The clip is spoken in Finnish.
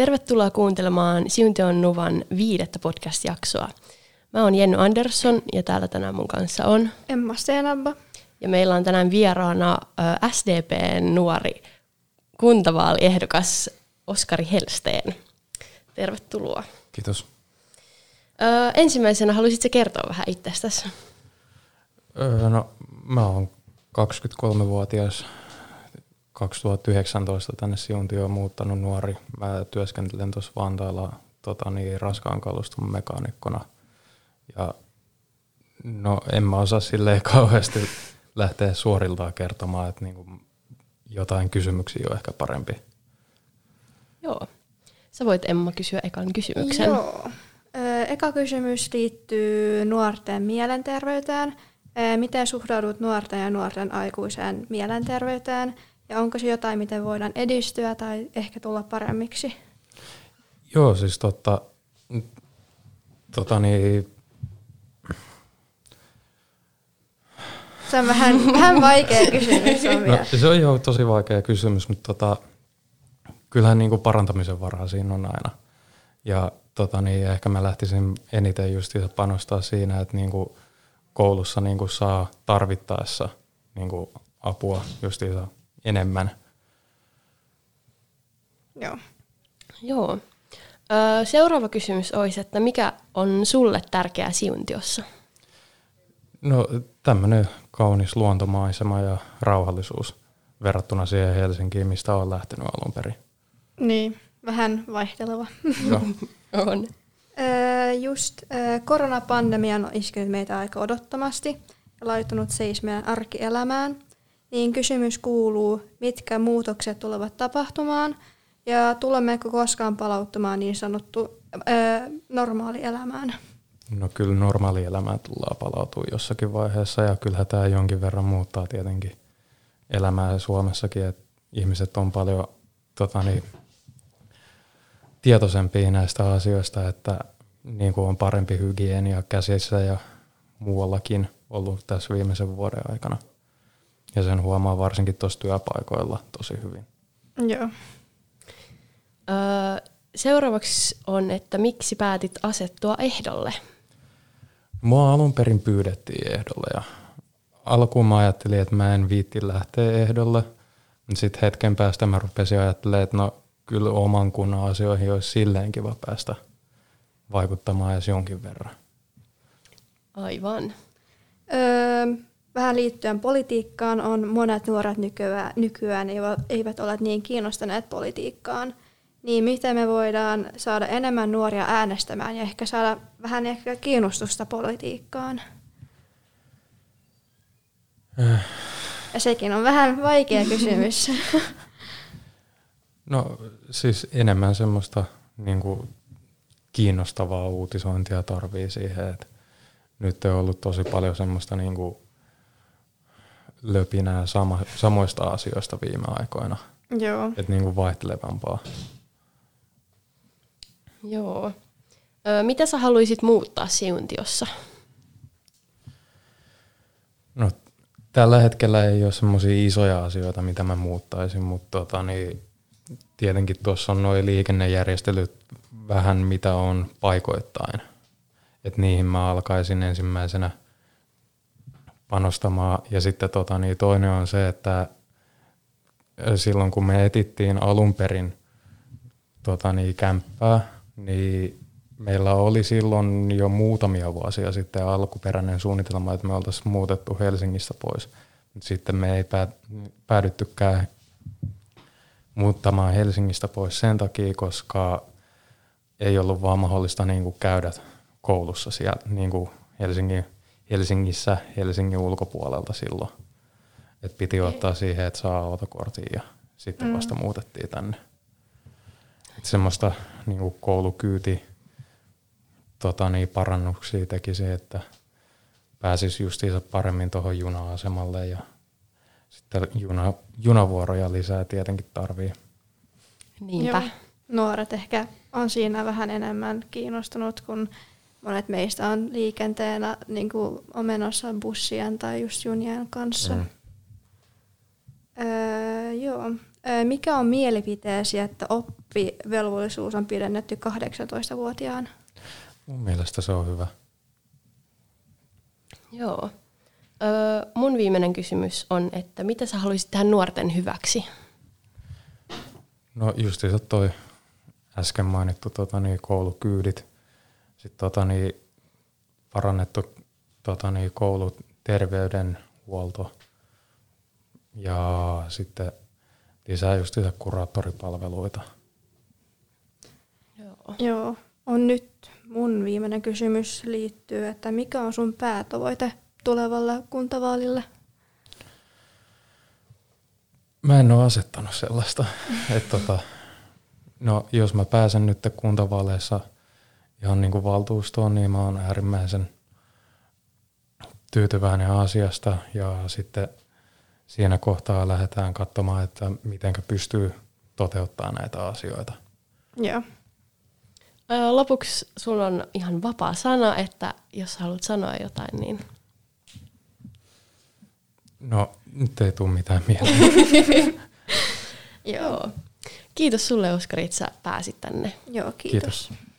Tervetuloa kuuntelemaan Siuntion Nuvan viidettä podcast-jaksoa. Mä oon Jenny Andersson ja täällä tänään mun kanssa on Emma Steenabba. Ja meillä on tänään vieraana SDPn nuori kuntavaaliehdokas Oskari Helsteen. Tervetuloa. Kiitos. Ö, ensimmäisenä haluaisitko kertoa vähän itsestäsi? Öö, no, mä oon 23-vuotias 2019 tänne Siuntioon muuttanut nuori. Mä työskentelen tuossa Vantaalla tota, niin, raskaan kaluston mekaanikkona. Ja no en mä osaa silleen kauheasti lähteä suoriltaan kertomaan, että niinku jotain kysymyksiä on ehkä parempi. Joo. Sä voit Emma kysyä ekan kysymyksen. Joo. Eka kysymys liittyy nuorten mielenterveyteen. Miten suhtaudut nuorten ja nuorten aikuiseen mielenterveyteen? Ja onko se jotain, miten voidaan edistyä tai ehkä tulla paremmiksi? Joo, siis totta, tota niin, Se on vähän, vähän vaikea kysymys. On no, se on jo tosi vaikea kysymys, mutta tota, kyllähän niin kuin parantamisen varaa siinä on aina. Ja tota, niin ehkä mä lähtisin eniten just panostaa siinä, että niin kuin koulussa niin kuin saa tarvittaessa niin kuin apua justiinsa enemmän. Joo. Joo. Seuraava kysymys olisi, että mikä on sulle tärkeää siuntiossa? No tämmöinen kaunis luontomaisema ja rauhallisuus verrattuna siihen Helsinkiin, mistä on lähtenyt alun perin. Niin, vähän vaihteleva. Joo. on. Öö, just öö, koronapandemia on iskenyt meitä aika odottomasti ja laittanut seis meidän arkielämään. Niin kysymys kuuluu, mitkä muutokset tulevat tapahtumaan ja tulemmeko koskaan palauttamaan niin sanottu öö, normaalielämään? No kyllä normaali elämään tullaan palautua jossakin vaiheessa ja kyllähän tämä jonkin verran muuttaa tietenkin elämää Suomessakin, että ihmiset on paljon tota niin, tietoisempia näistä asioista, että niin kuin on parempi hygienia käsissä ja muuallakin ollut tässä viimeisen vuoden aikana. Ja sen huomaa varsinkin tuossa työpaikoilla tosi hyvin. Joo. Öö, seuraavaksi on, että miksi päätit asettua ehdolle? Mua alun perin pyydettiin ehdolle ja alkuun mä ajattelin, että mä en viitti lähteä ehdolle. Sitten hetken päästä mä rupesin ajattelemaan, että no kyllä oman kunnan asioihin olisi silleen kiva päästä vaikuttamaan edes jonkin verran. Aivan. Öö, vähän liittyen politiikkaan on monet nuoret nykyään, nykyään eivät ole niin kiinnostuneet politiikkaan. Niin miten me voidaan saada enemmän nuoria äänestämään ja ehkä saada vähän ehkä kiinnostusta politiikkaan? Ja sekin on vähän vaikea kysymys. No siis enemmän semmoista niin kuin, kiinnostavaa uutisointia tarvii siihen, että nyt on ollut tosi paljon semmoista niin kuin, löpinää sama, samoista asioista viime aikoina. Joo. Että niin kuin vaihtelevampaa. Joo. Ö, mitä sä haluaisit muuttaa siuntiossa? No, tällä hetkellä ei ole semmoisia isoja asioita, mitä mä muuttaisin, mutta tota, niin, tietenkin tuossa on noin liikennejärjestelyt vähän mitä on paikoittain. Et niihin mä alkaisin ensimmäisenä panostamaan. Ja sitten tota, niin toinen on se, että silloin kun me etittiin alun perin tota, niin kämppää, niin meillä oli silloin jo muutamia vuosia sitten alkuperäinen suunnitelma, että me oltaisiin muutettu Helsingistä pois. Sitten me ei päädyttykään muuttamaan Helsingistä pois sen takia, koska ei ollut vaan mahdollista niin kuin käydä koulussa siellä niin kuin Helsingin, Helsingissä Helsingin ulkopuolelta silloin. Et piti ottaa siihen, että saa autokortin ja sitten mm. vasta muutettiin tänne. Et semmoista niin koulukyyti tota niin, parannuksia teki se, että pääsisi justiinsa paremmin tuohon juna-asemalle ja sitten juna, junavuoroja lisää tietenkin tarvii. Niinpä. Joo. Nuoret ehkä on siinä vähän enemmän kiinnostunut, kun monet meistä on liikenteenä niin kuin on menossa bussien tai just junien kanssa. Mm. Öö, joo. Ö, Mikä on mielipiteesi, että oppivelvollisuus on pidennetty 18-vuotiaan? Mun mielestä se on hyvä. Joo. Öö, mun viimeinen kysymys on, että mitä sä haluaisit tehdä nuorten hyväksi? No justiinsa toi äsken mainittu tota, niin, koulukyydit, sitten tota, niin, parannettu tota, niin, kouluterveydenhuolto ja sitten lisää justiinsa kuraattoripalveluita. Joo. Joo, on nyt mun viimeinen kysymys liittyy, että mikä on sun päätavoite tulevalle kuntavaalille? Mä en ole asettanut sellaista. että tota, no, jos mä pääsen nyt kuntavaaleissa ihan niin kuin valtuustoon, niin mä oon äärimmäisen tyytyväinen asiasta ja sitten siinä kohtaa lähdetään katsomaan, että miten pystyy toteuttamaan näitä asioita. Joo. Lopuksi sulla on ihan vapaa sana, että jos haluat sanoa jotain, niin No, nyt ei tule mitään mieleen. joo. Kiitos sulle, Oskari, että sä pääsit tänne. Joo, kiitos. Kiitos.